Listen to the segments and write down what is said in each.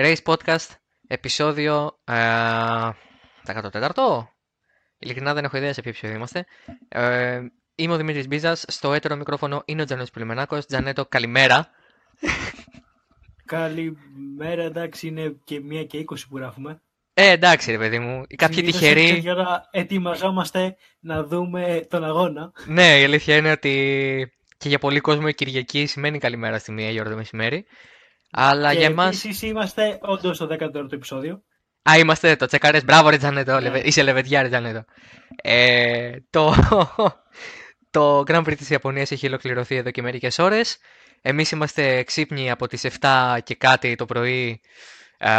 Race Podcast, επεισόδιο ε, 14ο. Ειλικρινά δεν έχω ιδέα σε ποιο επεισόδιο είμαστε. Ε, είμαι ο Δημήτρης Μπίζας, στο έτερο μικρόφωνο είναι ο Τζανέτος Πουλημενάκος. Τζανέτο, καλημέρα. Καλημέρα, εντάξει, είναι και μία και είκοσι που γράφουμε. Ε, εντάξει ρε παιδί μου, κάποιοι Συνήθως τυχεροί... τέτοια ώρα ετοιμαζόμαστε να δούμε τον αγώνα. Ναι, η αλήθεια είναι ότι και για πολλοί κόσμο η Κυριακή σημαίνει καλημέρα στη μία η ώρα το μεσημέρι. Αλλά και για εμάς... επίσης είμαστε όντως στο 14ο επεισόδιο. Α, είμαστε το τσεκάρες. Μπράβο, ρε Τζανέτο. Λεβε... Είσαι λεβεντιά, ρε Τζανέτο. Ε, το... το Grand Prix της Ιαπωνίας έχει ολοκληρωθεί εδώ και μερικές ώρες. Εμείς είμαστε ξύπνοι από τις 7 και κάτι το πρωί. Ε,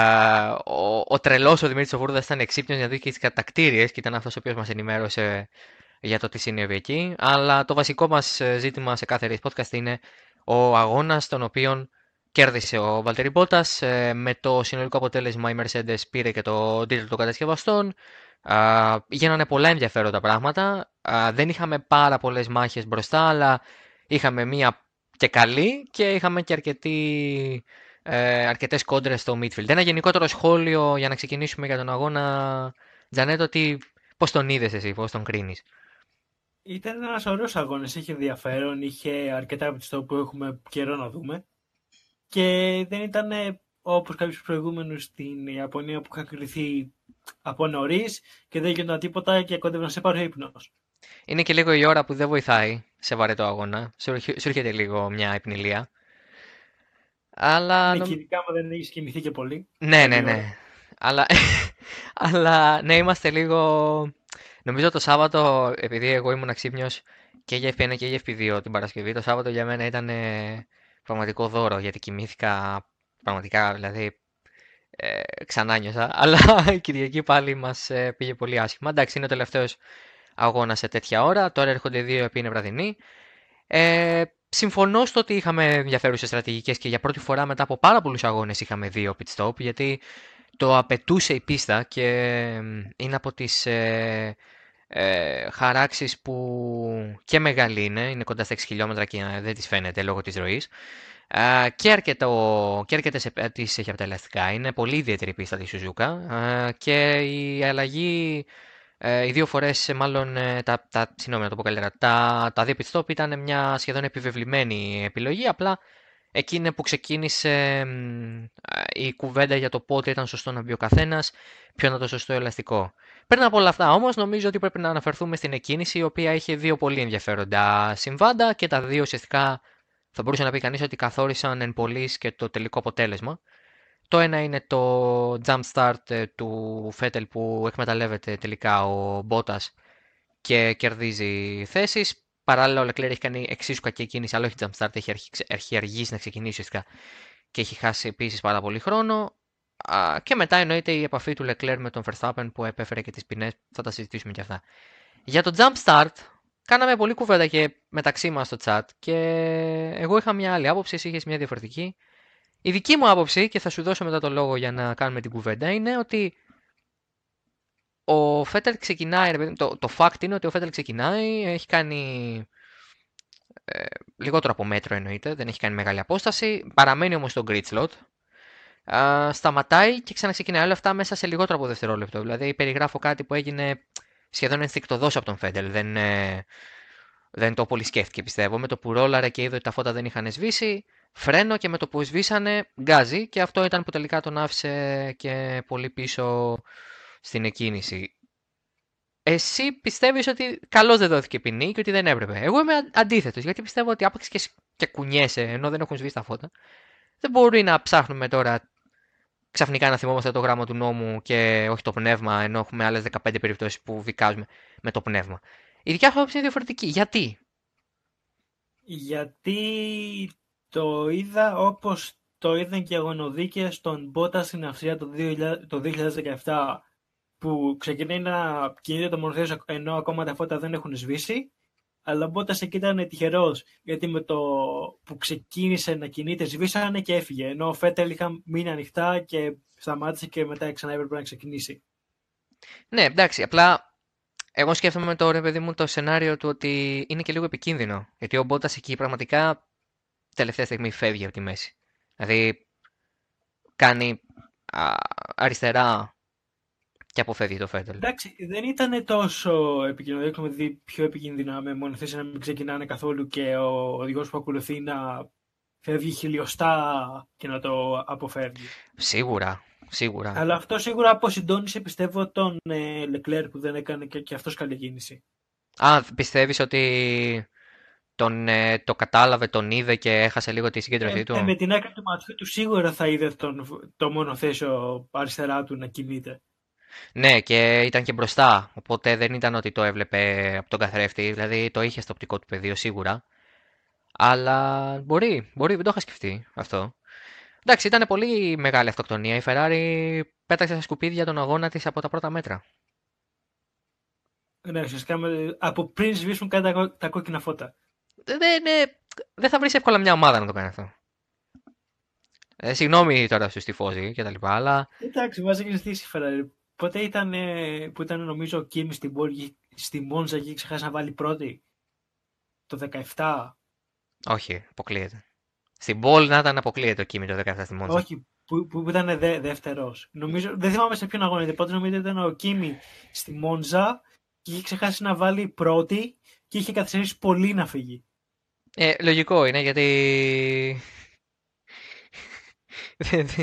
ο, ο τρελός ο Δημήτρης Οβούρδας ήταν ξύπνιος για να δει και τις κατακτήριες και ήταν αυτός ο οποίος μας ενημέρωσε για το τι συνέβη εκεί. Αλλά το βασικό μας ε, ζήτημα σε κάθε race podcast είναι ο αγώνας τον οποίο κέρδισε ο Βαλτερή Μπότας. Ε, με το συνολικό αποτέλεσμα η Mercedes πήρε και το τίτλο των κατασκευαστών. Α, γίνανε πολλά ενδιαφέροντα πράγματα. Α, δεν είχαμε πάρα πολλές μάχες μπροστά, αλλά είχαμε μία και καλή και είχαμε και αρκετή, ε, αρκετές κόντρες στο midfield. Ένα γενικότερο σχόλιο για να ξεκινήσουμε για τον αγώνα. Τζανέτο, τι, πώς τον είδες εσύ, πώς τον κρίνεις; Ήταν ένας ωραίος αγώνας, είχε ενδιαφέρον, είχε αρκετά πιστό που έχουμε καιρό να δούμε. Και δεν ήταν όπως κάποιους προηγούμενους στην Ιαπωνία που είχαν κρυθεί από νωρίς και δεν γινόταν τίποτα και κόντευε να σε πάρει ο ύπνος. Είναι και λίγο η ώρα που δεν βοηθάει σε βαρετό αγώνα. Σου έρχε- σου έρχεται λίγο μια υπνηλία. Αλλά... Ναι, νομ- και ειδικά άμα δεν έχεις κοιμηθεί και πολύ. Ναι, ναι, Καλή ναι. ώρα. Αλλά, αλλά ναι, είμαστε λίγο... Νομίζω το Σάββατο, επειδή εγώ ήμουν ξύπνιος και για F1 και για FP2 την Παρασκευή, το Σάββατο για μένα ήταν ε, πραγματικό δώρο, γιατί κοιμήθηκα πραγματικά, δηλαδή ε, ξανά νιώσα. Αλλά η Κυριακή πάλι μας ε, πήγε πολύ άσχημα. Εντάξει, είναι ο τελευταίος αγώνας σε τέτοια ώρα. Τώρα έρχονται δύο οποίοι είναι βραδινοί. Ε, συμφωνώ στο ότι είχαμε ενδιαφέρουσες στρατηγικές και για πρώτη φορά μετά από πάρα πολλούς αγώνες είχαμε δύο pit stop γιατί το απαιτούσε η πίστα και εμ, είναι από τις ε, ε, χαράξεις που και μεγάλη είναι, είναι κοντά στα 6 χιλιόμετρα και δεν τις φαίνεται λόγω της ροής. Α, και, αρκετό, και αρκετές επ- τις έχει από τα ελαστικά. Είναι πολύ ιδιαίτερη η πίστα της Σουζούκα Α, και η αλλαγή, ε, οι δύο φορές, ε, μάλλον, ε, τα, τα, συγγνώμη να το πω καλύτερα, τα, τα δύο pit stop ήταν μια σχεδόν επιβεβλημένη επιλογή, απλά εκείνη που ξεκίνησε μ, α, η κουβέντα για το πότε ήταν σωστό να μπει ο καθένας, ποιο είναι το σωστό ελαστικό. Πριν από όλα αυτά όμως νομίζω ότι πρέπει να αναφερθούμε στην εκκίνηση η οποία είχε δύο πολύ ενδιαφέροντα συμβάντα και τα δύο ουσιαστικά θα μπορούσε να πει κανείς ότι καθόρισαν εν πολλής και το τελικό αποτέλεσμα. Το ένα είναι το jump start ε, του Φέτελ που εκμεταλλεύεται τελικά ο Μπότας και κερδίζει θέσεις. Παράλληλα ο Leclerc έχει κάνει εξίσου κακή κίνηση, αλλά όχι jump start, έχει, αρχι- έχει αργήσει να ξεκινήσει ουσιαστικά και έχει χάσει επίσης πάρα πολύ χρόνο. Α, Και μετά εννοείται η επαφή του Leclerc με τον Verstappen που επέφερε και τις ποινές, θα τα συζητήσουμε και αυτά. Για το jump start, κάναμε πολύ κουβέντα και μεταξύ μας στο chat και εγώ είχα μια άλλη άποψη, εσύ είχες μια διαφορετική. Η δική μου άποψη, και θα σου δώσω μετά το λόγο για να κάνουμε την κουβέντα, είναι ότι ο Φέτελ ξεκινάει, ρε παιδί μου, το, το fact είναι ότι ο Φέτελ ξεκινάει, έχει κάνει ε, λιγότερο από μέτρο εννοείται, δεν έχει κάνει μεγάλη απόσταση, παραμένει όμως στο grid slot, Α, σταματάει και ξαναξεκινάει όλα αυτά μέσα σε λιγότερο από δευτερόλεπτο. Δηλαδή περιγράφω κάτι που έγινε σχεδόν ενστικτοδός από τον Φέντελ. Δεν, ε, δεν το πολύ σκέφτηκε πιστεύω. Με το που ρόλαρε και είδε ότι τα φώτα δεν είχαν σβήσει, φρένο και με το που σβήσανε γκάζι και αυτό ήταν που τελικά τον άφησε και πολύ πίσω στην εκκίνηση. Εσύ πιστεύεις ότι καλώς δεν δόθηκε ποινή και ότι δεν έπρεπε. Εγώ είμαι αν- αντίθετος γιατί πιστεύω ότι άπαξ και, σ- και κουνιέσαι ενώ δεν έχουν σβήσει τα φώτα. Δεν μπορεί να ψάχνουμε τώρα ξαφνικά να θυμόμαστε το γράμμα του νόμου και όχι το πνεύμα, ενώ έχουμε άλλες 15 περιπτώσεις που δικάζουμε με το πνεύμα. Η δικιά σου άποψη είναι διαφορετική. Γιατί; Γιατί το είδα όπως το είδαν και οι αγωνοδίκες στον Μπότα στην Αυστρία το 2000 το 2017 που ξεκινάει να κινείται το μονοθέσιο ενώ ακόμα τα φώτα δεν έχουν σβήσει αλλά ο Μπότας εκεί ήταν τυχερός γιατί με το που ξεκίνησε να κινείται σβήσανε και έφυγε ενώ ο Φέτελ είχαν μείνει ανοιχτά και σταμάτησε και μετά ξανά έπρεπε να ξεκινήσει. Ναι, εντάξει, απλά εγώ σκέφτομαι τώρα, παιδί μου, το σενάριο του ότι είναι και λίγο επικίνδυνο. Γιατί ο Μπότας εκεί πραγματικά τελευταία στιγμή φεύγει από τη μέση. Δηλαδή κάνει αριστερά και αποφεύγει το Φέτελ. Εντάξει, δεν ήταν τόσο επικίνδυνο. Έχουμε δει πιο επικίνδυνα με μονοθέσει να μην ξεκινάνε καθόλου και ο οδηγός που ακολουθεί να φεύγει χιλιοστά και να το αποφεύγει. Σίγουρα. Σίγουρα. Αλλά αυτό σίγουρα αποσυντώνησε πιστεύω τον ε, Leclerc που δεν έκανε και, και αυτός καλή κίνηση. Α, πιστεύεις ότι τον, ε, το κατάλαβε, τον είδε και έχασε λίγο τη συγκέντρωσή ε, του; Ε, με την άκρη του ματιού του σίγουρα θα είδε τον, το μονοθέσιο αριστερά του να κινείται. Ναι, και ήταν και μπροστά. Οπότε δεν ήταν ότι το έβλεπε από τον καθρέφτη. Δηλαδή το είχε στο οπτικό του πεδίο σίγουρα. Αλλά μπορεί, μπορεί, δεν το είχα σκεφτεί αυτό. Εντάξει, ήταν πολύ μεγάλη αυτοκτονία. Η Ferrari πέταξε στα σκουπίδια τον αγώνα της από τα πρώτα μέτρα. Ναι, ουσιαστικά από πριν σβήσουν κάτι τα κόκκινα φώτα. Δεν, δεν θα βρεις εύκολα μια ομάδα να το κάνει αυτό. Ε, συγγνώμη τώρα στους τιφόζι και τα λοιπά, αλλά. Εντάξει, μας έχει ζητήσει η Ferrari. Πότε ήταν που ήταν νομίζω ο Κίμι στην pole, στη Μόντζα και ξεχάσει να βάλει πρώτη; Το 17. Όχι, αποκλείεται. Στην pole να ήταν αποκλείεται ο Κίμι το 17 στη Μόντζα. Όχι, που, που ήταν δε, δεύτερος. δεν θυμάμαι σε ποιον αγώνα ήταν. Πότε νομίζω ήταν ο Κίμι στη Μόντζα και είχε ξεχάσει να βάλει πρώτη και είχε καθυστερήσει πολύ να φύγει. Ε, λογικό είναι γιατί.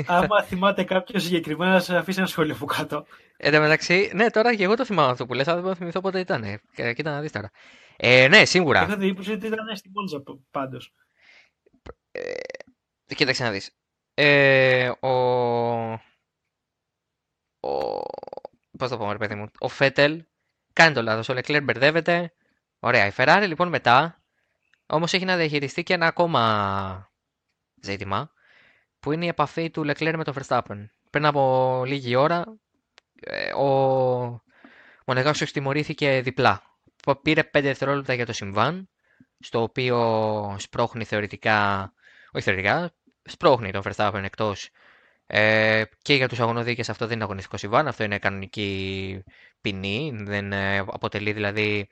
Άμα θυμάται κάποιος συγκεκριμένα, σα αφήσει ένα σχόλιο από κάτω. Εν τω μεταξύ, ναι, τώρα και εγώ το θυμάμαι αυτό που λες, αλλά δεν θυμηθώ πότε ήταν. Κοίτα να δεις τώρα. Ε, ναι, σίγουρα. Έχω την ότι ήταν στην Μόντζα πάντως. Ε, κοίταξε να δεις. Ε, ο... ο... Πώς το πω, ρε παιδί μου. Ο Φέτελ κάνει το λάθος. Ο Λεκλέρ μπερδεύεται. Ωραία. Η Ferrari λοιπόν μετά όμως έχει να διαχειριστεί και ένα ακόμα ζήτημα που είναι η επαφή του Leclerc με τον Verstappen. Πριν από λίγη ώρα ε, ο Μονεγάσιος τιμωρήθηκε διπλά. Πήρε 5 δευτερόλεπτα για το συμβάν, στο οποίο σπρώχνει θεωρητικά όχι θεωρητικά, σπρώχνει τον Verstappen εκτός. Ε, και για τους αγωνοδίκες αυτό δεν είναι αγωνιστικό συμβάν, αυτό είναι κανονική ποινή, δεν ε, αποτελεί δηλαδή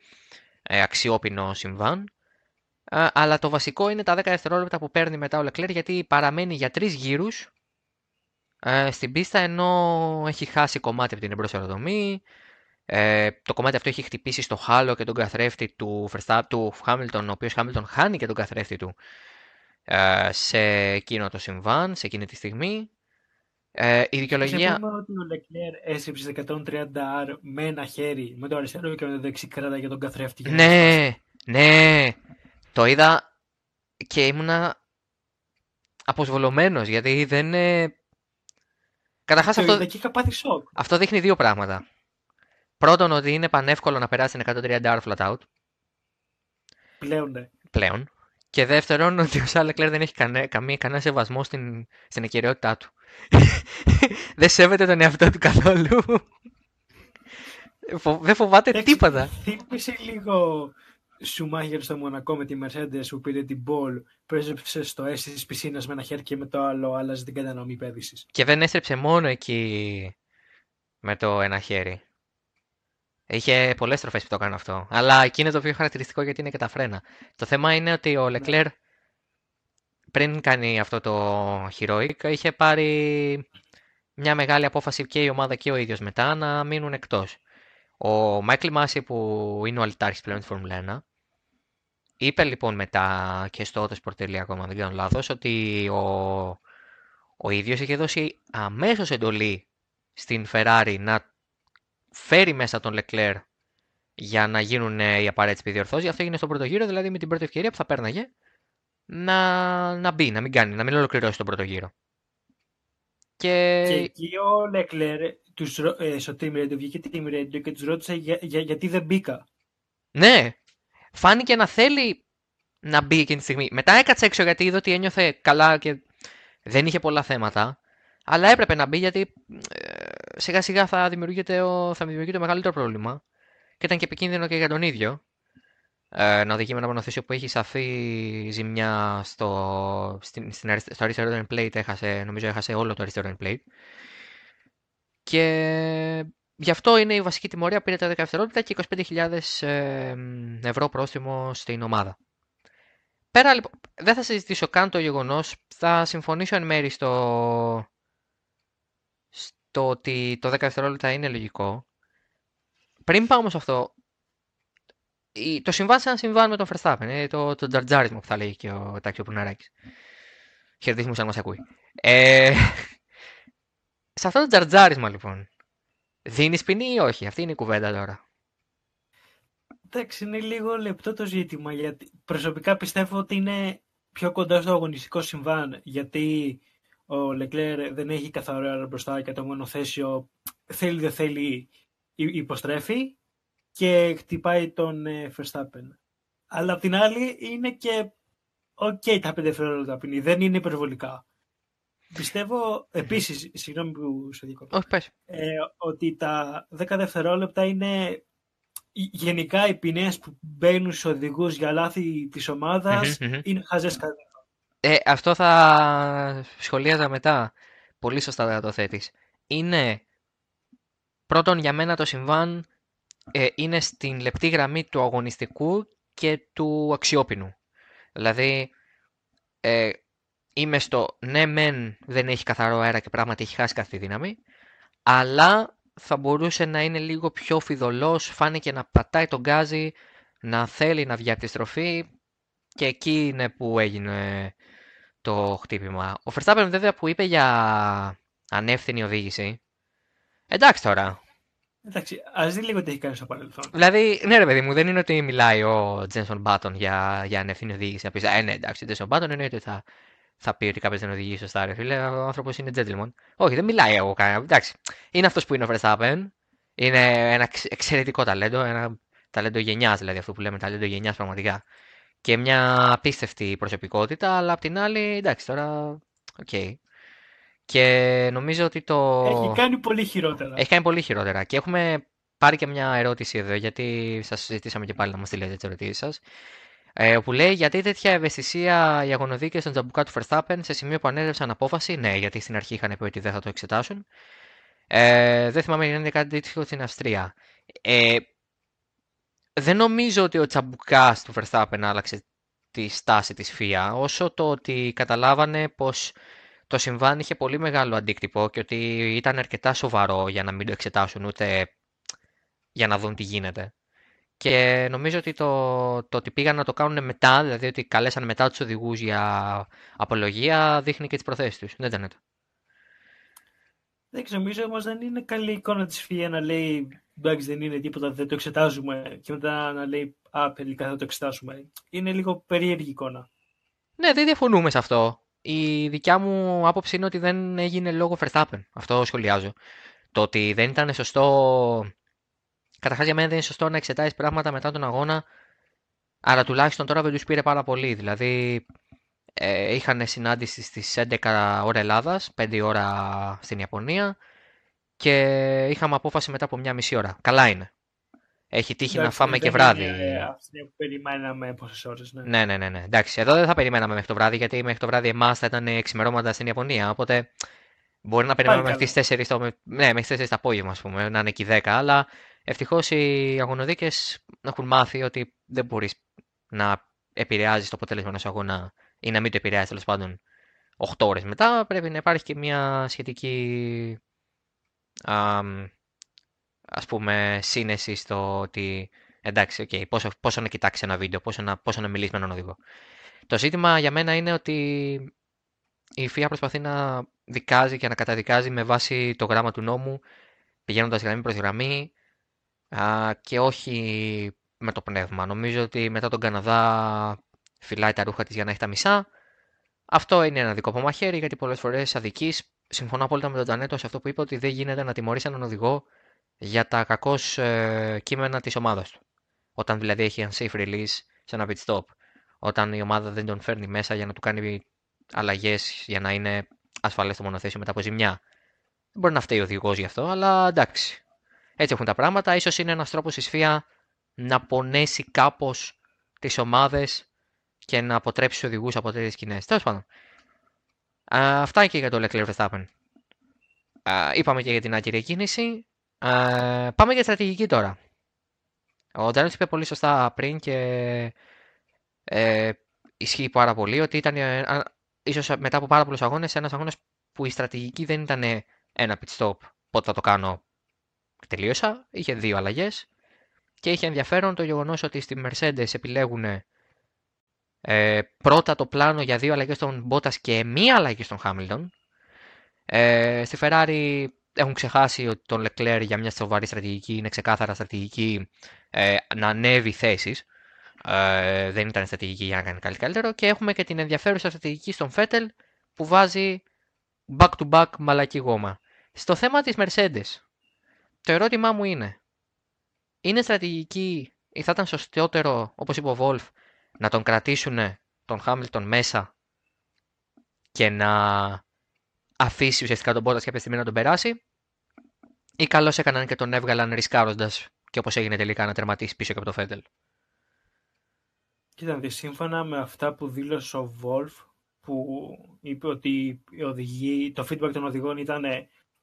ε, αξιόπινο συμβάν. Ε, αλλά το βασικό είναι τα 10 δευτερόλεπτα που παίρνει μετά ο Leclerc γιατί παραμένει για τρεις γύρους ε, στην πίστα ενώ έχει χάσει κομμάτι από την εμπρός αεροδομή. Ε, το κομμάτι αυτό έχει χτυπήσει στο χάλο και τον καθρέφτη του, Verstappen, του Hamilton, ο οποίος Hamilton χάνει και τον καθρέφτη του ε, σε εκείνο το συμβάν, σε εκείνη τη στιγμή. Ε, η δικαιολογία... πούμε ότι ο Λεκλέρ έσυψε 130R με ένα χέρι, με το αριστερό και με το δεξί κράτα για τον καθρέφτη. Ναι, ναι. Το είδα και ήμουνα αποσβολωμένος, γιατί δεν... Καταρχάς αυτό... σοκ. αυτό δείχνει δύο πράγματα. Πρώτον, ότι είναι πανεύκολο να περάσει 130R flat out. Πλέον, ναι. Πλέον. Και δεύτερον, ότι ο Σάλεκλερ δεν έχει κανέ, καμία, κανένα σεβασμό στην, στην ακυριότητά του. δεν σέβεται τον εαυτό του καθόλου. δεν φοβάται Έξι, τίποτα. Θύμισε λίγο Σουμάχερ στο Μονακό με τη Mercedes που πήρε την μπολ, που έστρεψε στο αίσθη της πισίνας με ένα χέρι και με το άλλο άλλαζε την κατανομή πέδησης. Και δεν έστρεψε μόνο εκεί με το ένα χέρι. Είχε πολλές στροφές που το έκανε αυτό. Αλλά εκεί είναι το πιο χαρακτηριστικό γιατί είναι και τα φρένα. Το θέμα είναι ότι ο Leclerc πριν κάνει αυτό το heroic είχε πάρει μια μεγάλη απόφαση και η ομάδα και ο ίδιος μετά να μείνουν εκτός. Ο Μάικλ Μάση που είναι ο αλυτάρχης πλέον στη Φόρμουλα 1 είπε λοιπόν μετά και στο Autosport.com ακόμα δεν κάνω λάθος ότι ο, ο ίδιος είχε δώσει αμέσως εντολή στην Ferrari να φέρει μέσα τον Leclerc για να γίνουν ε, οι απαραίτητες επιδιορθώσεις. Αυτό έγινε στον πρώτο γύρο, δηλαδή με την πρώτη ευκαιρία που θα πέρναγε να, να μπει, να μην κάνει, να μην ολοκληρώσει τον πρώτο γύρο. Και, και εκεί ο Λεκλέρ τους, ε, στο Team Radio βγήκε Team Radio και τους ρώτησε για, για, γιατί δεν μπήκα. Ναι, φάνηκε να θέλει να μπει εκείνη τη στιγμή. Μετά έκατσε έξω γιατί είδε ότι ένιωθε καλά και δεν είχε πολλά θέματα. Αλλά έπρεπε να μπει γιατί ε, σιγά σιγά θα δημιουργείται, ο, θα δημιουργείται μεγαλύτερο πρόβλημα. Και ήταν και επικίνδυνο και για τον ίδιο. Ε, να οδηγεί με ένα μονοθέσιο που έχει σαφή ζημιά στο, στην, στην στο αριστερό plate. Έχασε, νομίζω έχασε όλο το αριστερό plate. Και γι' αυτό είναι η βασική τιμωρία. Πήρε τα 10 δευτερόλεπτα και 25.000 ε, ευρώ πρόστιμο στην ομάδα. Πέρα λοιπόν, δεν θα συζητήσω καν το γεγονός. Θα συμφωνήσω εν μέρη στο, το ότι το 10 δευτερόλεπτα είναι λογικό. Πριν πάμε σε αυτό, το συμβάν σε ένα συμβάν με τον Verstappen. Είναι το, το τζαρτζάρισμα που θα λέει και ο Τάκης ο Πουναράκης. Χαιρετίσμου αν μας ακούει. Ε, σε αυτό το τζαρτζάρισμα λοιπόν, δίνεις ποινή ή όχι; Αυτή είναι η κουβέντα τώρα. Εντάξει, είναι λίγο λεπτό το ζήτημα. Γιατί προσωπικά πιστεύω ότι είναι πιο κοντά στο αγωνιστικό συμβάν. Γιατί ο Λεκλέρ δεν έχει καθαρό αέρα μπροστά και το μονοθέσιο θέλει δεν θέλει υποστρέφει και χτυπάει τον ε, Verstappen. Αλλά απ' την άλλη είναι και OK okay, τα πέντε δευτερόλεπτα ποινή, δεν είναι υπερβολικά. Πιστεύω επίσης, συγγνώμη που σε διακόπτω, ε, ότι τα 10 δευτερόλεπτα είναι γενικά οι ποινές που μπαίνουν στους οδηγούς για λάθη της ομάδας είναι χαζές ε, αυτό θα σχολίαζα μετά. Πολύ σωστά το θέτεις. Είναι πρώτον για μένα το συμβάν ε, είναι στην λεπτή γραμμή του αγωνιστικού και του αξιόπινου. Δηλαδή, ε, είμαι στο ναι μεν δεν έχει καθαρό αέρα και πράγματι έχει χάσει κάθε δύναμη, αλλά θα μπορούσε να είναι λίγο πιο φιδωλός, φάνηκε να πατάει τον γκάζι, να θέλει να βγει από τη στροφή και εκεί είναι που έγινε το χτύπημα. Ο Verstappen βέβαια που είπε για ανεύθυνη οδήγηση, εντάξει τώρα, Εντάξει, ας δει λίγο τι έχει κάνει στο παρελθόν. Δηλαδή, ναι, ρε παιδί μου, δεν είναι ότι μιλάει ο Τζένσον Μπάτον για, για ανευθύνη οδήγηση. πει, ε, ναι, εντάξει, ο Τζένσον Μπάτον εννοείται ότι θα, θα πει ότι κάποιος δεν οδηγεί σωστά, ρε φίλε. Ο άνθρωπος είναι gentleman. Όχι, δεν μιλάει εγώ κανένα. Εντάξει, είναι αυτός που είναι ο Verstappen. Είναι ένα εξαιρετικό ταλέντο, ένα ταλέντο γενιάς, δηλαδή αυτό που λέμε ταλέντο γενιάς πραγματικά. Και μια απίστευτη προσωπικότητα, αλλά απ' την άλλη, εντάξει, τώρα. OK. Okay. Και νομίζω ότι το. Έχει κάνει πολύ χειρότερα. Έχει κάνει πολύ χειρότερα. Και έχουμε πάρει και μια ερώτηση εδώ, γιατί σας ζητήσαμε και πάλι να μας στείλετε τις ερωτήσεις σας. Ε, όπου λέει γιατί τέτοια ευαισθησία οι αγωνοδίκες των Τζαμπουκά του Verstappen σε σημείο που ανέδευσαν απόφαση. Ναι, γιατί στην αρχή είχαν πει ότι δεν θα το εξετάσουν. Ε, δεν θυμάμαι αν είναι κάτι τέτοιο στην Αυστρία. Ε, δεν νομίζω ότι ο Τσαμπουκά του Verstappen άλλαξε τη στάση της ΦΙΑ, όσο το ότι καταλάβανε πως το συμβάν είχε πολύ μεγάλο αντίκτυπο και ότι ήταν αρκετά σοβαρό για να μην το εξετάσουν ούτε για να δουν τι γίνεται. Και νομίζω ότι το, το ότι πήγαν να το κάνουν μετά, δηλαδή ότι καλέσαν μετά τους οδηγούς για απολογία, δείχνει και τις προθέσεις τους. Δεν ήταν Δεν ξέρω, νομίζω όμως δεν είναι καλή εικόνα της ΦΙΑ να λέει εντάξει δεν είναι τίποτα, δεν το εξετάζουμε και μετά να λέει α, τελικά θα το εξετάσουμε. Είναι λίγο περίεργη εικόνα. Ναι, δεν διαφωνούμε σε αυτό. Η δικιά μου άποψη είναι ότι δεν έγινε λόγω Verstappen. Αυτό σχολιάζω. Το ότι δεν ήταν σωστό. Καταρχάς για μένα δεν είναι σωστό να εξετάσεις πράγματα μετά τον αγώνα. Αλλά τουλάχιστον τώρα δεν του πήρε πάρα πολύ. Δηλαδή ε, είχαν συνάντηση στις 11 ώρα Ελλάδας, 5 ώρα στην Ιαπωνία και είχαμε απόφαση μετά από μια μισή ώρα. Καλά είναι. Έχει τύχει να φάμε και βράδυ. Είναι αυτή που περιμέναμε πόσες ώρες. Ναι. ναι, ναι, ναι, ναι. Εντάξει, εδώ δεν θα περιμέναμε μέχρι το βράδυ, γιατί μέχρι το βράδυ εμάς θα ήταν εξημερώματα στην Ιαπωνία. Οπότε μπορεί να περιμένουμε μέχρι τις 4 το, ναι, μέχρι 4 το απόγευμα, ας πούμε, να είναι εκεί 10. Αλλά ευτυχώς οι αγωνοδίκες έχουν μάθει ότι δεν μπορείς να επηρεάζεις το αποτέλεσμα ενός αγώνα ή να μην το επηρεάζει τέλος πάντων 8 ώρες μετά. Πρέπει να υπάρχει και μια σχετική ας πούμε σύνεση στο ότι εντάξει, okay, πόσο, πόσο να κοιτάξεις ένα βίντεο, πόσο να, πόσο να μιλήσεις με έναν οδηγό. Το ζήτημα για μένα είναι ότι η ΦΙΑ προσπαθεί να δικάζει και να καταδικάζει με βάση το γράμμα του νόμου, πηγαίνοντας γραμμή προς γραμμή α, και όχι με το πνεύμα. Νομίζω ότι μετά τον Καναδά φυλάει τα ρούχα της για να έχει τα μισά. Αυτό είναι ένα δικό μαχαίρι γιατί πολλές φορές αδικείς. Συμφωνώ απόλυτα με τον Τανέτο σε αυτό που είπε ότι δεν γίνεται να τιμωρήσει έναν οδηγό για τα κακώς ε, κείμενα της ομάδας του. Όταν δηλαδή έχει unsafe release σε ένα pit stop. Όταν η ομάδα δεν τον φέρνει μέσα για να του κάνει αλλαγές για να είναι ασφαλές το μονοθέσιο μετά από ζημιά. Δεν μπορεί να φταίει ο οδηγός γι' αυτό, αλλά εντάξει. Έτσι έχουν τα πράγματα. σω είναι ένας τρόπος η ΣΦΙΑ να πονέσει κάπως τις ομάδες και να αποτρέψει τους οδηγούς από τέτοιες σκηνές. Τέλος πάντων. αυτά και για το Leclerc Verstappen. Είπαμε και για την άκυρη κίνηση. Ε, πάμε για στρατηγική τώρα. Ο Ντάνιλ είπε πολύ σωστά πριν και ε, ισχύει πάρα πολύ ότι ήταν ίσως μετά από πάρα πολλούς αγώνες ένας αγώνας που η στρατηγική δεν ήταν ένα pit stop πότε θα το κάνω; Τελείωσα. Είχε δύο αλλαγές. Και είχε ενδιαφέρον το γεγονός ότι στη Mercedes επιλέγουν ε, πρώτα το πλάνο για δύο αλλαγές στον Bottas και μία αλλαγή στον Hamilton. Ε, στη Ferrari έχουν ξεχάσει ότι τον Leclerc για μια σοβαρή στρατηγική είναι ξεκάθαρα στρατηγική ε, να ανέβει θέσεις. Ε, δεν ήταν στρατηγική για να κάνει κάτι καλύτερο. Και έχουμε και την ενδιαφέρουσα στρατηγική στον Vettel που βάζει back-to-back μαλακή γόμα. Στο θέμα της Mercedes, το ερώτημά μου είναι, είναι στρατηγική ή θα ήταν σωστότερο, όπως είπε ο Wolf, να τον κρατήσουν τον Χάμιλτον μέσα και να αφήσει ουσιαστικά τον Bottas κάποια στιγμή να τον περάσει ή καλώς έκαναν και τον έβγαλαν ρισκάροντας και όπως έγινε τελικά να τερματίσει πίσω και από το Φέντελ; Κοίτα, σύμφωνα με αυτά που δήλωσε ο Wolf, που είπε ότι οδηγοί, το feedback των οδηγών ήταν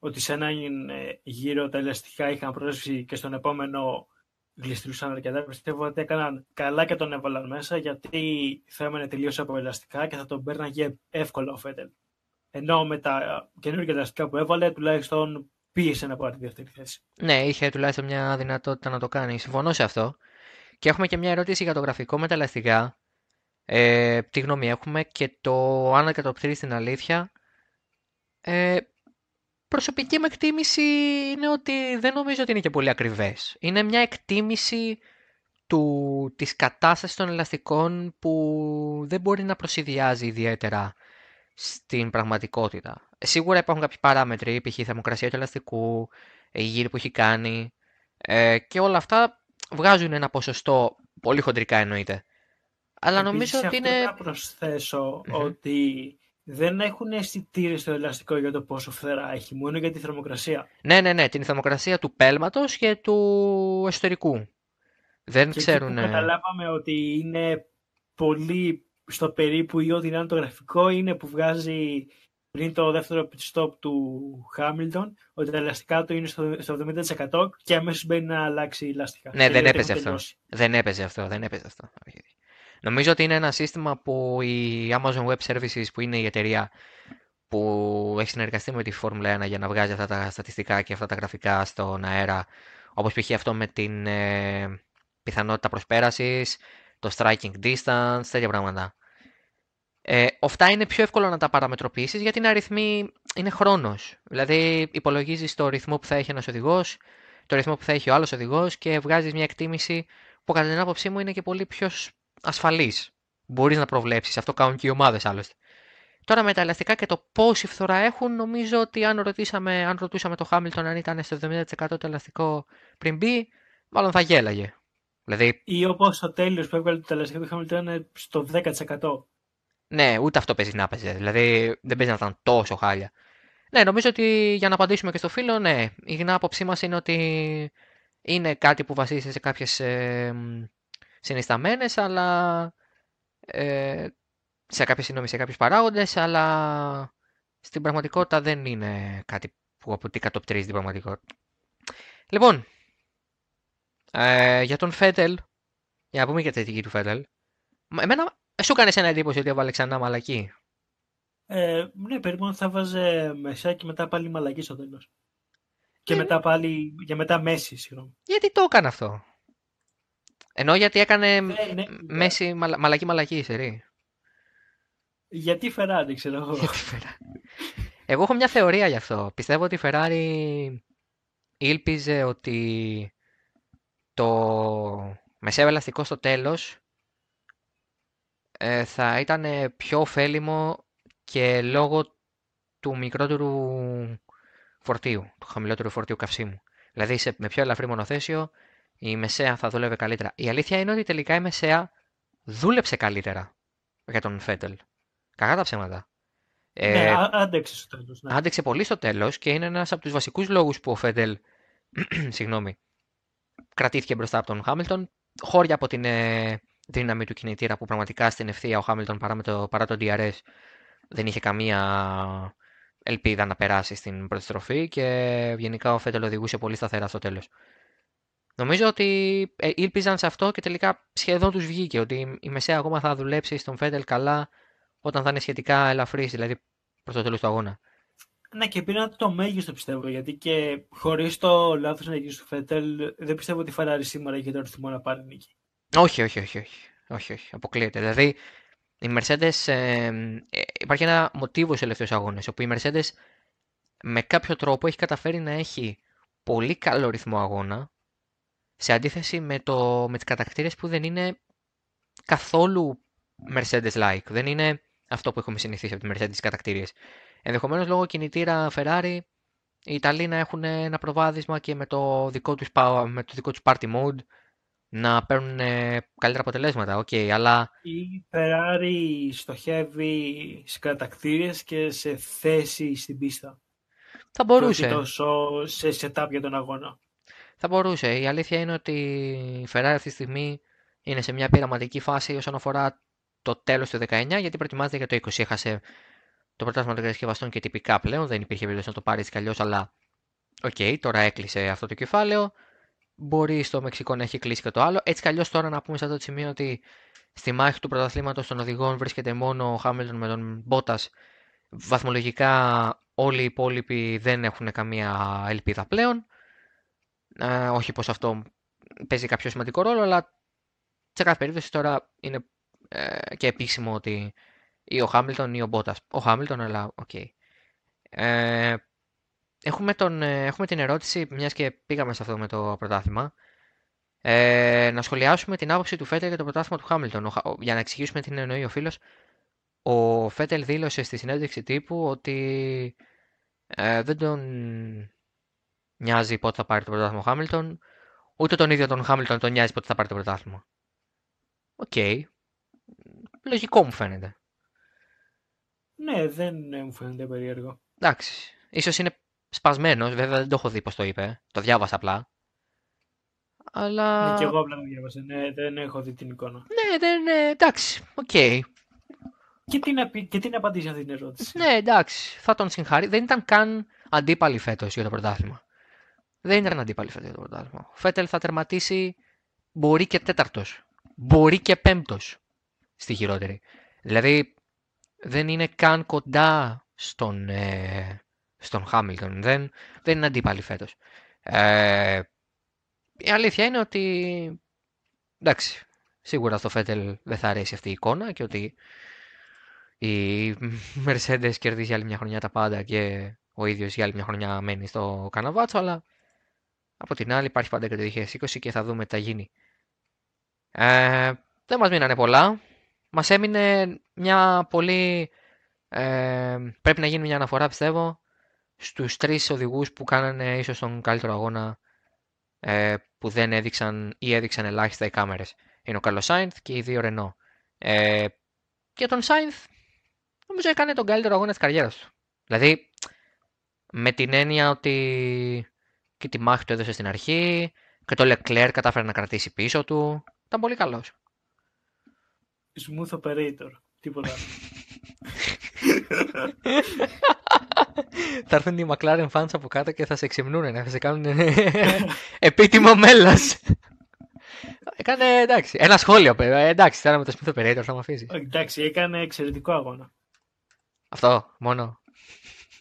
ότι σε έναν ε, γύρο τα ελαστικά είχαν πρόσβαση και στον επόμενο γλιστρούσαν αρκετά. Πιστεύω ότι έκαναν καλά και τον έβαλαν μέσα γιατί θα έμενε τελείως από ελαστικά και θα τον πέρναγε εύκολα ο Φέτελ. Ενώ με τα καινούργια ελαστικά που έβαλε, τουλάχιστον πίεσε να πάρει τη δεύτερη θέση. Ναι, είχε τουλάχιστον μια δυνατότητα να το κάνει. Συμφωνώ σε αυτό. Και έχουμε και μια ερώτηση για το γραφικό με τα ελαστικά. Ε, τι γνώμη έχουμε και το αν το στην αλήθεια. Ε, προσωπική μου εκτίμηση είναι ότι δεν νομίζω ότι είναι και πολύ ακριβές. Είναι μια εκτίμηση του, της κατάστασης των ελαστικών που δεν μπορεί να προσυδειάζει ιδιαίτερα στην πραγματικότητα. Σίγουρα υπάρχουν κάποιοι παράμετροι, π.χ. η θερμοκρασία του ελαστικού, η γύρι που έχει κάνει ε, και όλα αυτά βγάζουν ένα ποσοστό, πολύ χοντρικά εννοείται. Αλλά νομίζω ότι είναι... Να προσθεσω ότι δεν έχουν αισθητήρες στο ελαστικό για το πόσο φθερά έχει, μόνο για τη θερμοκρασία. Ναι, ναι, ναι, την θερμοκρασία του πέλματος και του εσωτερικού. Δεν και ξέρουν... Εκεί καταλάβαμε ότι είναι πολύ στο περίπου ή ό,τι είναι το γραφικό είναι που βγάζει πριν το δεύτερο pit stop του Χάμιλτον ότι τα ελαστικά του είναι στο, 70% και αμέσως μπαίνει να αλλάξει ελαστικά. Ναι, δεν έπαιζε αυτό. Δεν έπαιζε αυτό. Δεν έπαιζε αυτό. Νομίζω ότι είναι ένα σύστημα που η Amazon Web Services που είναι η εταιρεία που έχει συνεργαστεί με τη Formula 1 για να βγάζει αυτά τα στατιστικά και αυτά τα γραφικά στον αέρα όπως π.χ. αυτό με την ε, πιθανότητα προσπέρασης, το striking distance, τέτοια πράγματα. Ε, αυτά είναι πιο εύκολο να τα παραμετροποιήσεις γιατί είναι αριθμοί, είναι χρόνος. Δηλαδή υπολογίζεις το ρυθμό που θα έχει ένας οδηγός, το ρυθμό που θα έχει ο άλλος οδηγός και βγάζεις μια εκτίμηση που κατά την άποψή μου είναι και πολύ πιο ασφαλή. Μπορείς να προβλέψεις. Αυτό κάνουν και οι ομάδες άλλωστε. Τώρα με τα ελαστικά και το πόση φθορά έχουν, νομίζω ότι αν, ρωτήσαμε, αν ρωτούσαμε το Χάμιλτον αν ήταν στο 70% το ελαστικό πριν μπει, μάλλον θα γέλαγε. Δηλαδή... Ή όπως το τέλειο που έβγαλε το ελαστικό του Χάμιλτον είναι στο 10%. Ναι, ούτε αυτό παίζει να παίζει. Δηλαδή δεν παίζει να ήταν τόσο χάλια. Ναι, νομίζω ότι για να απαντήσουμε και στο φίλο, ναι, η γνώμη άποψή μας είναι ότι είναι κάτι που βασίζεται σε κάποιες ε, συνισταμένες, αλλά ε, σε κάποιες συγγνώμη, σε κάποιους παράγοντες, αλλά στην πραγματικότητα δεν είναι κάτι που κατοπτρίζει την πραγματικότητα. Λοιπόν, ε, για τον Φέτελ, για να πούμε για τη θετική του Φέτελ, εμένα σου έκανε ένα εντύπωση ότι έβαλε ξανά μαλακή. Ε, ναι, περίπου θα βάζε μεσά και μετά πάλι μαλακή στο τέλος. Και ε, μετά πάλι, για μετά μέση, συγγνώμη. Γιατί το έκανε αυτό. Ενώ γιατί έκανε ναι, ναι, μέση μαλα, μαλακή μαλακή η σερή. Γιατί Ferrari, ξέρω εγώ. εγώ έχω μια θεωρία γι' αυτό. Πιστεύω ότι η Ferrari ήλπιζε ότι το μεσαίο ελαστικό στο τέλος ε, θα ήταν πιο ωφέλιμο και λόγω του μικρότερου φορτίου, του χαμηλότερου φορτίου καυσίμου. Δηλαδή σε, με πιο ελαφρύ μονοθέσιο η μεσαία θα δούλευε καλύτερα. Η αλήθεια είναι ότι τελικά η μεσαία δούλεψε καλύτερα για τον Φέτελ. Κακά τα ψέματα. Ναι, ε, άντεξε στο τέλος. Ναι. Άντεξε πολύ στο τέλος και είναι ένας από τους βασικούς λόγους που ο Φέτελ συγγνώμη, κρατήθηκε μπροστά από τον Χάμιλτον χώρια από την ε, δύναμη του κινητήρα που πραγματικά στην ευθεία ο Χάμιλτον παρά, το, παρά το DRS δεν είχε καμία ελπίδα να περάσει στην πρώτη στροφή και γενικά ο Φέτελ οδηγούσε πολύ σταθερά στο τέλος. Νομίζω ότι ε, ήλπιζαν σε αυτό και τελικά σχεδόν τους βγήκε ότι η μεσαία ακόμα θα δουλέψει στον Φέντελ καλά όταν θα είναι σχετικά ελαφρύς, δηλαδή προς το τέλος του αγώνα. Ναι, και πήραν το μέγιστο πιστεύω. Γιατί και χωρίς το λάθος να γίνει του Φέτελ, δεν πιστεύω ότι η Ferrari σήμερα είχε το αριθμό να πάρει νίκη. Όχι, όχι, όχι. όχι. όχι, όχι. Αποκλείεται. Δηλαδή, η Mercedes. Ε, ε, υπάρχει ένα μοτίβος στους τελευταίους αγώνες, όπου η Mercedes με κάποιο τρόπο έχει καταφέρει να έχει πολύ καλό ρυθμό αγώνα, σε αντίθεση με, το, με τις κατακτήρες που δεν είναι καθόλου Mercedes-like. Δεν είναι αυτό που έχουμε συνηθίσει από τη Mercedes κατακτήριες. Ενδεχομένως λόγω κινητήρα Ferrari οι Ιταλοί να έχουν ένα προβάδισμα και με το δικό τους, με το δικό τους party mode να παίρνουν καλύτερα αποτελέσματα. Okay, αλλά... Η Ferrari στοχεύει σε κατακτήριες και σε θέση στην πίστα. Θα μπορούσε. Και τόσο σε setup για τον αγώνα. Θα μπορούσε. Η αλήθεια είναι ότι η Ferrari αυτή τη στιγμή είναι σε μια πειραματική φάση όσον αφορά το τέλος του 19 γιατί προετοιμάζεται για το 20. Έχασε το πρωτάθλημα των κατασκευαστών και τυπικά πλέον. Δεν υπήρχε περίπτωση να το πάρει έτσι κι αλλιώς, αλλά OK, okay, τώρα έκλεισε αυτό το κεφάλαιο. Μπορεί στο Μεξικό να έχει κλείσει και το άλλο. Έτσι κι αλλιώς τώρα να πούμε σε αυτό το σημείο ότι στη μάχη του πρωταθλήματος των οδηγών βρίσκεται μόνο ο Χάμιλτον με τον Μπότας. Βαθμολογικά όλοι οι υπόλοιποι δεν έχουν καμία ελπίδα πλέον. Ε, όχι πως αυτό παίζει κάποιο σημαντικό ρόλο, αλλά σε κάθε περίπτωση τώρα είναι ε, και επίσημο ότι ή ο Χάμιλτον ή ο Μπότας. Ο Χάμιλτον, αλλά OK. Okay. Ε, έχουμε, τον, ε, έχουμε την ερώτηση, μιας και πήγαμε σε αυτό με το πρωτάθλημα, ε, να σχολιάσουμε την άποψη του Φέτελ για το πρωτάθλημα του Χάμιλτον. για να εξηγήσουμε τι εννοεί ο φίλος, ο Φέτελ δήλωσε στη συνέντευξη τύπου ότι ε, δεν τον νοιάζει πότε θα πάρει το πρωτάθλημα ο Χάμιλτον, ούτε τον ίδιο τον Χάμιλτον τον νοιάζει πότε θα πάρει το πρωτάθλημα. OK. Okay. Λογικό μου φαίνεται. Ναι, δεν μου φαίνεται περίεργο. Εντάξει. Ίσως είναι σπασμένος, βέβαια δεν το έχω δει πώς το είπε. Το διάβασα απλά. Αλλά... Ναι, και εγώ απλά το διάβασα. Ναι, δεν έχω δει την εικόνα. Ναι, δεν, ναι, εντάξει, OK. Okay. Και τι να, και τι να απαντήσει αυτή την ερώτηση; Ναι, εντάξει, θα τον συγχαρεί. Δεν ήταν καν αντίπαλοι φέτος για το πρωτάθλημα. Δεν ήταν αντίπαλοι φέτος για το πρωτάθλημα. Ο Φέτελ θα τερματίσει μπορεί και τέταρτος. Μπορεί και πέμπτος στη χειρότερη. Δηλαδή δεν είναι καν κοντά στον, ε, στον Χάμιλτον. Δεν, δεν είναι αντίπαλοι φέτος. Ε, η αλήθεια είναι ότι εντάξει, σίγουρα στο Φέτελ δεν θα αρέσει αυτή η εικόνα και ότι η Mercedes κερδίζει άλλη μια χρονιά τα πάντα και ο ίδιος για άλλη μια χρονιά μένει στο καναβάτσο, αλλά από την άλλη υπάρχει πάντα και το 2020 και θα δούμε τι θα γίνει. Ε, δεν μας μείνανε πολλά. Μας έμεινε μια πολύ... Ε, πρέπει να γίνει μια αναφορά πιστεύω στους τρεις οδηγούς που κάνανε ίσως τον καλύτερο αγώνα ε, που δεν έδειξαν ή έδειξαν ελάχιστα οι κάμερες. Είναι ο Καρλο Σάινθ και οι δύο Ρενό. Ε, και τον Σάινθ νομίζω έκανε τον καλύτερο αγώνα της καριέρας του. Δηλαδή, με την έννοια ότι και τη μάχη του έδωσε στην αρχή και το Leclerc κατάφερε να κρατήσει πίσω του. Ήταν πολύ καλός. Smooth operator. Τίποτα. θα έρθουν οι McLaren fans από κάτω και θα σε εξυμνούν, θα σε κάνουν επίτιμο μέλος. Έκανε εντάξει. Ένα σχόλιο, παιδιά. Εντάξει, τώρα με το Smooth Operator θα μου αφήσεις. Εντάξει, έκανε εξαιρετικό αγώνα. Αυτό, μόνο.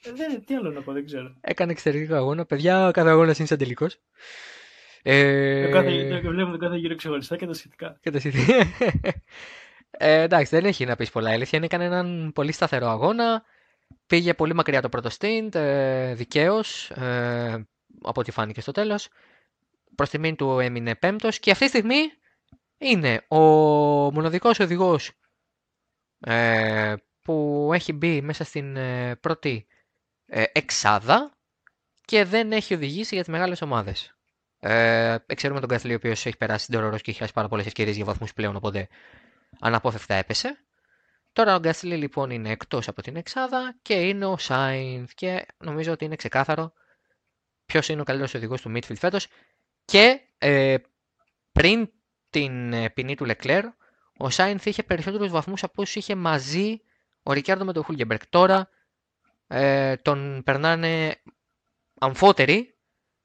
Ε, δεν, τι άλλο να πω, δεν ξέρω. Έκανε εξαιρετικό αγώνα. Παιδιά, κάθε αγώνας είναι σαν τελικός. Ε... Κάθε, βλέπω τον κάθε γύρο ξεχωριστά και τα σχετικά. Και τα σχετικά. ε, εντάξει, δεν έχει να πεις πολλά. Η αλήθεια είναι έκανε έναν πολύ σταθερό αγώνα. Πήγε πολύ μακριά το πρώτο stint, ε, δικαίως, ε, από ό,τι φάνηκε στο τέλος. Προς τιμήν του έμεινε πέμπτος και αυτή τη στιγμή είναι ο μοναδικός οδηγός ε, που έχει μπει μέσα στην ε, πρώτη ε, εξάδα και δεν έχει οδηγήσει για τις μεγάλες ομάδες. Ε, ξέρουμε τον Καθλή, ο οποίος έχει περάσει την και έχει χάσει πάρα πολλές ευκαιρίες για βαθμούς πλέον, οπότε αναπόφευκτα έπεσε. Τώρα ο Γκάσλι λοιπόν είναι εκτός από την Εξάδα και είναι ο Σάινθ και νομίζω ότι είναι ξεκάθαρο ποιος είναι ο καλύτερος οδηγός του Midfield φέτος. Και ε, πριν την ε, ποινή του Λεκλέρ, ο Σάινθ είχε περισσότερους βαθμούς από όσου είχε μαζί ο Ρικιάρντο με τον Χούλγεμπερκ. Τώρα ε, τον περνάνε αμφότεροι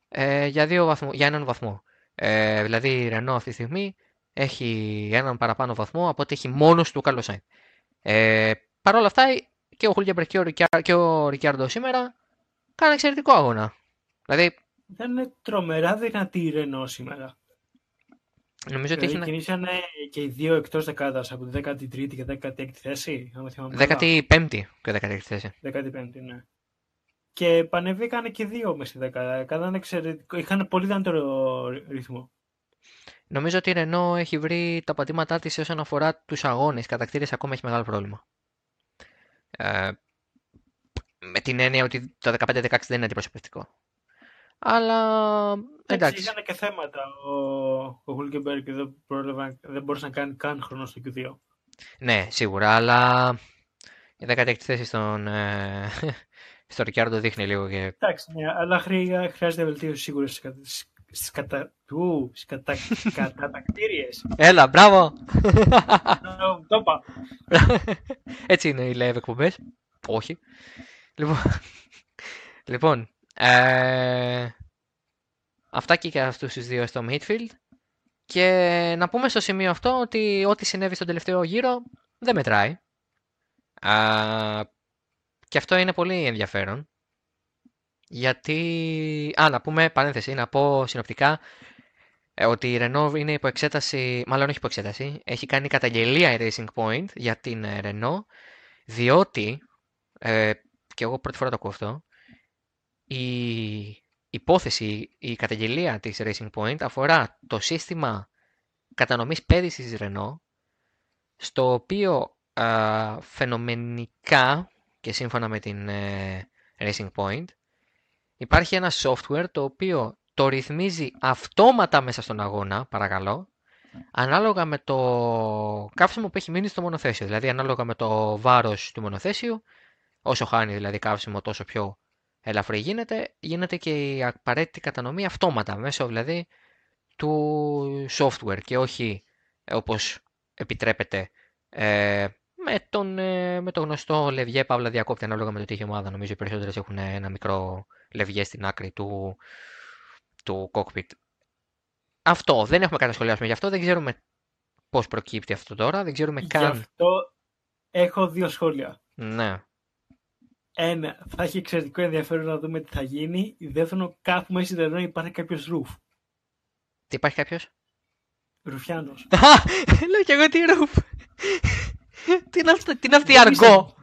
ε, για, δύο βαθμού, για έναν βαθμό. Ε, δηλαδή η Ρενό αυτή τη στιγμή έχει έναν παραπάνω βαθμό από ότι έχει μόνος του Κάρλο Σάιν. Ε, Παρ' όλα αυτά και ο Χούλγεμπερκ και ο, Ρικιάρντο σήμερα Κάνει εξαιρετικό αγώνα. Δηλαδή, Ήταν τρομερά δυνατή η Ρενό σήμερα. Νομίζω ότι Δηλαδή έχει κινήσανε και οι δύο εκτός δεκάδας από τη 13η και 16η θέση. Αν θυμάμαι καλά. 15η και 16η θέση. 15η, ναι. Και πανεβήκανε και δύο μες στη δεκάδα. Κάνανε εξαιρετικό. Είχαν πολύ δυνατό ρυθμό. Νομίζω ότι η Ρενό έχει βρει τα πατήματά της όσον αφορά τους αγώνες. Οι κατακτήρες ακόμα έχει μεγάλο πρόβλημα. Ε, με την έννοια ότι το 15-16 δεν είναι αντιπροσωπευτικό. Αλλά εντάξει. Είχαν και θέματα. Ο, ο Χουλκεμπέργκ δεν, πρόλαβαν- δεν μπορούσε να κάνει καν χρόνο στο Q2. Ναι, σίγουρα, αλλά η 16η θέση στον, ε, στο Ρικιάρντο δείχνει λίγο και... Εντάξει, ναι, αλλά χρει- χρειάζεται βελτίωση σίγουρα στις, κατα... στις, κατα... Ου, στις κατα... κατακτήριες. Έλα, μπράβο! Το- Το είπα. Έτσι είναι οι live εκπομπές. Όχι. Λοιπόν, λοιπόν ε, αυτά και για αυτούς τους δύο στο midfield. Και να πούμε στο σημείο αυτό ότι ό,τι συνέβη στον τελευταίο γύρο δεν μετράει. Α, και αυτό είναι πολύ ενδιαφέρον. Γιατί... Α, να πούμε παρένθεση, να πω συνοπτικά ε, ότι η Renault είναι υπό εξέταση, μάλλον όχι υπό εξέταση, έχει κάνει καταγγελία η Racing Point για την ε, Renault, διότι, ε, και εγώ πρώτη φορά το ακούω αυτό, η υπόθεση, η καταγγελία της Racing Point αφορά το σύστημα κατανομής πέδησης της Renault, στο οποίο α, φαινομενικά και σύμφωνα με την ε, Racing Point υπάρχει ένα software το οποίο το ρυθμίζει αυτόματα μέσα στον αγώνα, παρακαλώ, ανάλογα με το καύσιμο που έχει μείνει στο μονοθέσιο. Δηλαδή, ανάλογα με το βάρος του μονοθέσιου, όσο χάνει δηλαδή καύσιμο, τόσο πιο ελαφρύ γίνεται, γίνεται και η απαραίτητη κατανομή αυτόματα, μέσω δηλαδή του software και όχι ε, όπως επιτρέπεται ε, με, τον, ε, με το γνωστό λευγέ παύλα διακόπτη ανάλογα με το τι έχει η ομάδα. Νομίζω οι περισσότερες έχουν ένα μικρό λευγέ στην άκρη του, του cockpit. Αυτό. Δεν έχουμε κάτι να σχολιάσουμε γι' αυτό. Δεν ξέρουμε πώς προκύπτει αυτό τώρα. Δεν ξέρουμε Γι' καν. αυτό έχω δύο σχόλια. Ναι. Ένα, θα έχει εξαιρετικό ενδιαφέρον να δούμε τι θα γίνει. Δεύτερον, κάπου μέσα στην Renault υπάρχει κάποιος ρουφ. Τι υπάρχει κάποιος; Ρουφιάνος. Λέω κι εγώ τι ρουφ. τι είναι αυτό- τι είναι αυτή η Δεν αργό;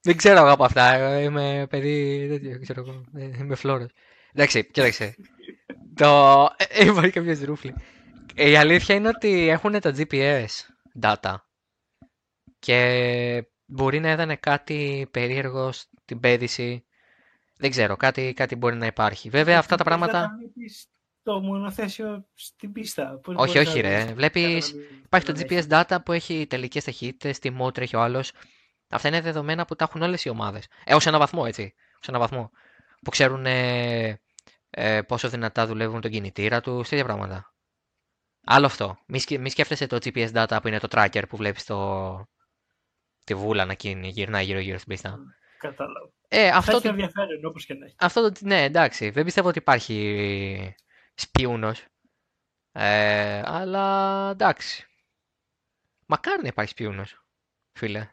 Δεν ξέρω εγώ από αυτά. Εγώ Είμαι παιδί. τέτοιο, ξέρω εγώ. Ε, Είμαι φλόρος. Εντάξει, κοίταξε. το... ε, Υπάρχει κάποιος ρούφλι. Η αλήθεια είναι ότι έχουν τα GPS data και μπορεί να έδανε κάτι περίεργο στην πέδηση. Δεν ξέρω, κάτι, κάτι μπορεί να υπάρχει. Βέβαια αυτά τα πράγματα. Το μονοθέσιο στην πίστα. Πώς Όχι, μπορείς όχι, να ρε. δεις Βλέπεις, κατανομή Υπάρχει το να GPS έχει. data που έχει τελικές ταχύτητες, τι mode τρέχει ο άλλος. Αυτά είναι δεδομένα που τα έχουν όλες οι ομάδες. Έως ένα βαθμό, έτσι. Ως ένα βαθμό. Που ξέρουν ε, ε, πόσο δυνατά δουλεύουν τον κινητήρα τους, τέτοια πράγματα. Άλλο αυτό. Μη, σκε- μη σκέφτεσαι το GPS data που είναι το tracker που βλέπεις το... τη βούλα να κινεί, γυρνάει γύρω-γύρω στην πίστα. Κατάλαβα. Ε, Θα αυτό έχει το, ενδιαφέρον όπως και να έχει. αυτό το, ναι, εντάξει. Δεν πιστεύω ότι υπάρχει σπίουνος. Ε, αλλά εντάξει. Μακάρι να υπάρχει σπίουνος, φίλε.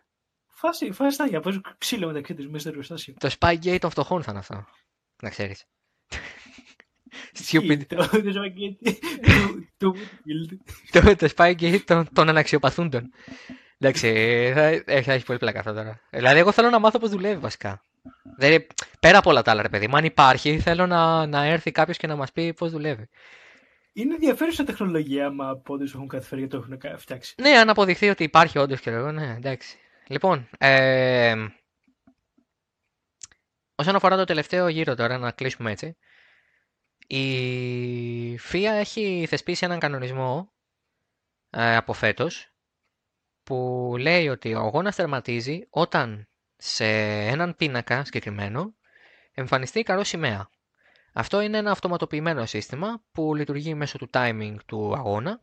Φάση, φάση τα για παίζουν ξύλο μεταξύ τους μέσα στο εργοστάσιο. Το Spygate των φτωχών θα είναι αυτό. Να ξέρεις. Stupid. Το το σπαγγέτι του- του Whitfield. το, το Spygate των, των αναξιοπαθούντων. Εντάξει, θα, ε, θα έχει πολύ πλάκα αυτό τώρα. Δηλαδή, εγώ θέλω να μάθω πώς δουλεύει βασικά. Δηλαδή, πέρα από όλα τα άλλα, ρε παιδί μου, αν υπάρχει, θέλω να, να έρθει κάποιος και να μας πει πώς δουλεύει. Είναι ενδιαφέρουσα τεχνολογία, άμα από όντως έχουν καταφέρει και το έχουν κα- φτιάξει. Ναι, αν αποδειχθεί ότι υπάρχει όντως και εγώ, ναι, εντάξει. Λοιπόν, ε, όσον αφορά το τελευταίο γύρο τώρα, να κλείσουμε έτσι. Η FIA έχει θεσπίσει έναν κανονισμό ε, από φέτος που λέει ότι ο αγώνας τερματίζει όταν σε έναν πίνακα συγκεκριμένο εμφανιστεί η καρό σημαία. Αυτό είναι ένα αυτοματοποιημένο σύστημα που λειτουργεί μέσω του timing του αγώνα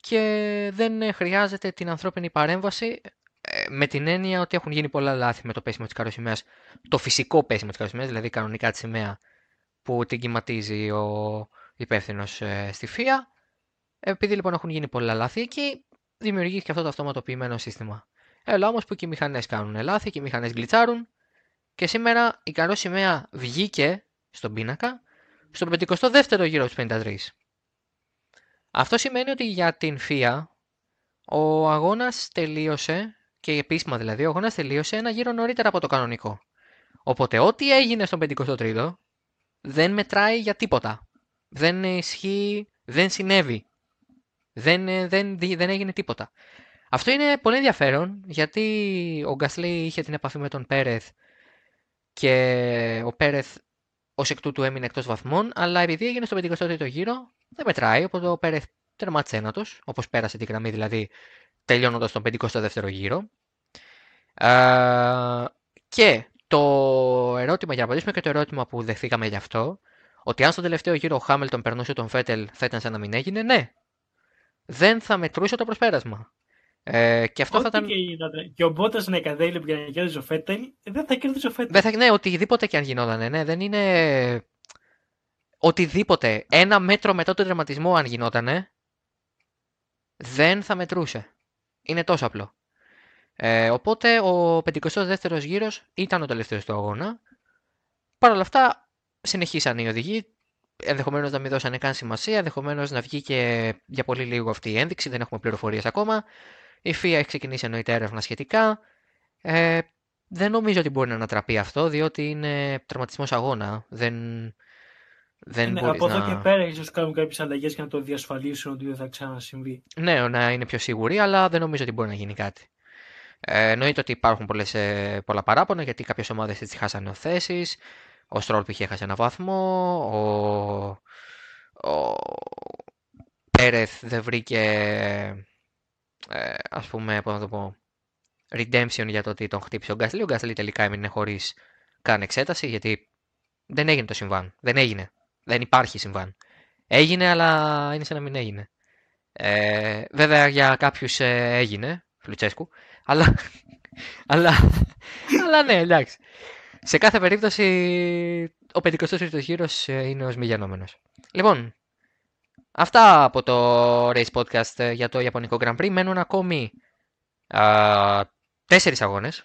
και δεν ε, χρειάζεται την ανθρώπινη παρέμβαση ε, με την έννοια ότι έχουν γίνει πολλά λάθη με το πέσιμο της καροσημαίας, το φυσικό πέσιμο της καροσημαίας, δηλαδή κανονικά τη σημαία που την κυματίζει ο υπεύθυνος στη ΦΙΑ. Επειδή λοιπόν έχουν γίνει πολλά λάθη εκεί, δημιουργήθηκε αυτό το αυτοματοποιημένο σύστημα. Έλα όμως που και οι μηχανές κάνουν λάθη και οι μηχανές γκλιτσάρουν και σήμερα η καλό σημαία βγήκε στον πίνακα στον 52ο γύρο του 53. Αυτό σημαίνει ότι για την ΦΙΑ ο αγώνας τελείωσε, και επίσημα δηλαδή, ο αγώνας τελείωσε ένα γύρο νωρίτερα από το κανονικό. Οπότε ό,τι έγινε στον 53ο δεν μετράει για τίποτα. Δεν ισχύει, δεν συνέβη. Δεν, δεν, δεν έγινε τίποτα. Αυτό είναι πολύ ενδιαφέρον γιατί ο Γκασλή είχε την επαφή με τον Πέρεθ και ο Πέρεθ ως εκ τούτου έμεινε εκτός βαθμών, αλλά επειδή έγινε στο 53ο γύρο, δεν μετράει. Οπότε ο Πέρεθ τερμάτισε ένατος, όπως πέρασε την γραμμή δηλαδή τελειώνοντας τον 52ο γύρο. Ε, και το ερώτημα, για να απαντήσουμε και το ερώτημα που δεχθήκαμε γι' αυτό, ότι αν στο τελευταίο γύρο ο Χάμιλτον περνούσε τον Φέτελ θα ήταν σαν να μην έγινε, ναι. Δεν θα μετρούσε το προσπέρασμα. Ε, και αυτό Ό,τι θα ήταν. Και, γινόταν. και ο Μπότας να κατέληπε για να κέρδιζε ο Φέτελ, δεν θα κέρδιζε ο Φέτελ. Δεν θα, ναι, οτιδήποτε και αν γινόταν. Ναι, δεν είναι. Οτιδήποτε. Ένα μέτρο μετά τον τερματισμό, αν γινόταν, δεν θα μετρούσε. Είναι τόσο απλό. Ε, οπότε ο 52ος γύρος ήταν ο τελευταίος του αγώνα. Παρ' όλα αυτά συνεχίσαν οι οδηγοί. Ενδεχομένως να μην δώσανε καν σημασία, ενδεχομένως να βγει και για πολύ λίγο αυτή η ένδειξη, δεν έχουμε πληροφορίες ακόμα. Η FIA έχει ξεκινήσει εννοείται έρευνα σχετικά. Ε, δεν νομίζω ότι μπορεί να ανατραπεί αυτό, διότι είναι τραυματισμό αγώνα. Δεν, δεν ναι, μπορείς από εδώ να... και πέρα ίσως κάνουν κάποιες αλλαγές για να το διασφαλίσουν ότι δεν θα ξανασυμβεί. Ναι, να είναι πιο σίγουροι, αλλά δεν νομίζω ότι μπορεί να γίνει κάτι. Ε, εννοείται ότι υπάρχουν πολλές, ε, πολλά παράπονα γιατί κάποιες ομάδες έτσι χάσανε θέσεις. Ο Στρόλ π.χ. έχασε ένα βαθμό. Ο, ο Πέρεθ δεν βρήκε, ε, ας πούμε, πώς να το πω, redemption για το ότι τον χτύπησε ο Γκάσλι. Ο Γκάσλι τελικά έμεινε χωρίς καν εξέταση γιατί δεν έγινε το συμβάν. Δεν έγινε. Δεν υπάρχει συμβάν. Έγινε, αλλά είναι σαν να μην έγινε. Ε, βέβαια για κάποιους ε, έγινε, Φλουτσέσκου, αλλά, αλλά, αλλά ναι, εντάξει. Σε κάθε περίπτωση, ο 53ος γύρος ε, είναι ως μη γενόμενος. Λοιπόν, αυτά από το Race Podcast ε, για το Ιαπωνικό Grand Prix. Μένουν ακόμη α, τέσσερις αγώνες.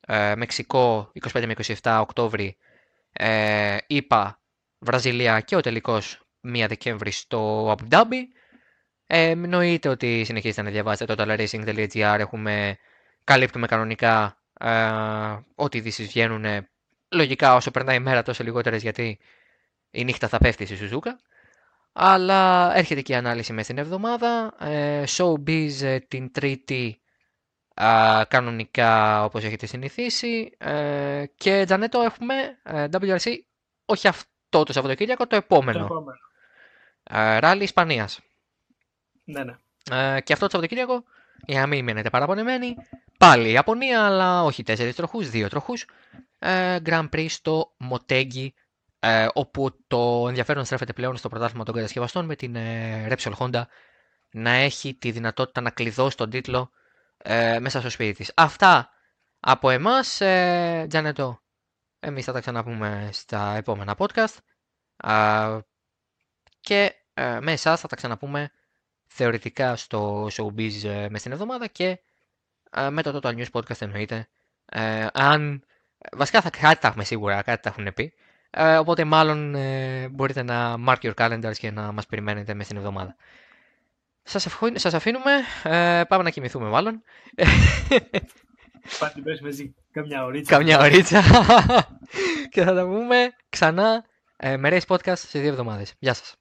Ε, Μεξικό 25 με 27 Οκτώβρη, ε, ΙΠΑ, Βραζιλία και ο τελικός 1 Δεκέμβρη στο Abu Dhabi. Ε, εννοείται ότι συνεχίζετε να διαβάζετε το totalracing.gr. Έχουμε, καλύπτουμε κανονικά ε, ό,τι ειδήσεις βγαίνουν. Λογικά όσο περνάει η μέρα τόσο λιγότερες γιατί η νύχτα θα πέφτει στη Σουζούκα. Αλλά έρχεται και η ανάλυση μέσα στην εβδομάδα. Ε, showbiz ε, την τρίτη ε, κανονικά όπως έχετε συνηθίσει. Ε, και Τζανέτο έχουμε ε, WRC όχι αυτό το Σαββατοκύριακο, το επόμενο. Το επόμενο. Ε, Ράλι Ισπανίας. Ναι, ναι. Ε, και αυτό το Σαββατοκύριακο, για να μην μείνετε παραπονεμένοι, πάλι η Ιαπωνία, αλλά όχι τέσσερις τροχούς, δύο τροχούς. Ε, Grand Prix στο Μοτέγγι, ε, όπου το ενδιαφέρον στρέφεται πλέον στο πρωτάθλημα των κατασκευαστών με την ε, Repsol Honda να έχει τη δυνατότητα να κλειδώσει τον τίτλο ε, μέσα στο σπίτι της. Αυτά από εμάς, ε, Τζανετό. Εμείς θα τα ξαναπούμε στα επόμενα podcast. Α, και ε, με εσάς θα τα ξαναπούμε θεωρητικά στο Showbiz ε, μες την εβδομάδα και ε, με το Total News Podcast εννοείται. Ε, αν, βασικά θα, κάτι θα έχουμε σίγουρα, κάτι θα έχουν πει. Ε, οπότε μάλλον ε, μπορείτε να mark your calendars και να μας περιμένετε μες την εβδομάδα. Σας, ευχο- σας αφήνουμε, ε, πάμε να κοιμηθούμε μάλλον. Πάτε πες μαζί καμιά ωρίτσα. Καμιά ωρίτσα. και θα τα πούμε ξανά ε, με Race Podcast σε δύο εβδομάδες. Γεια σας.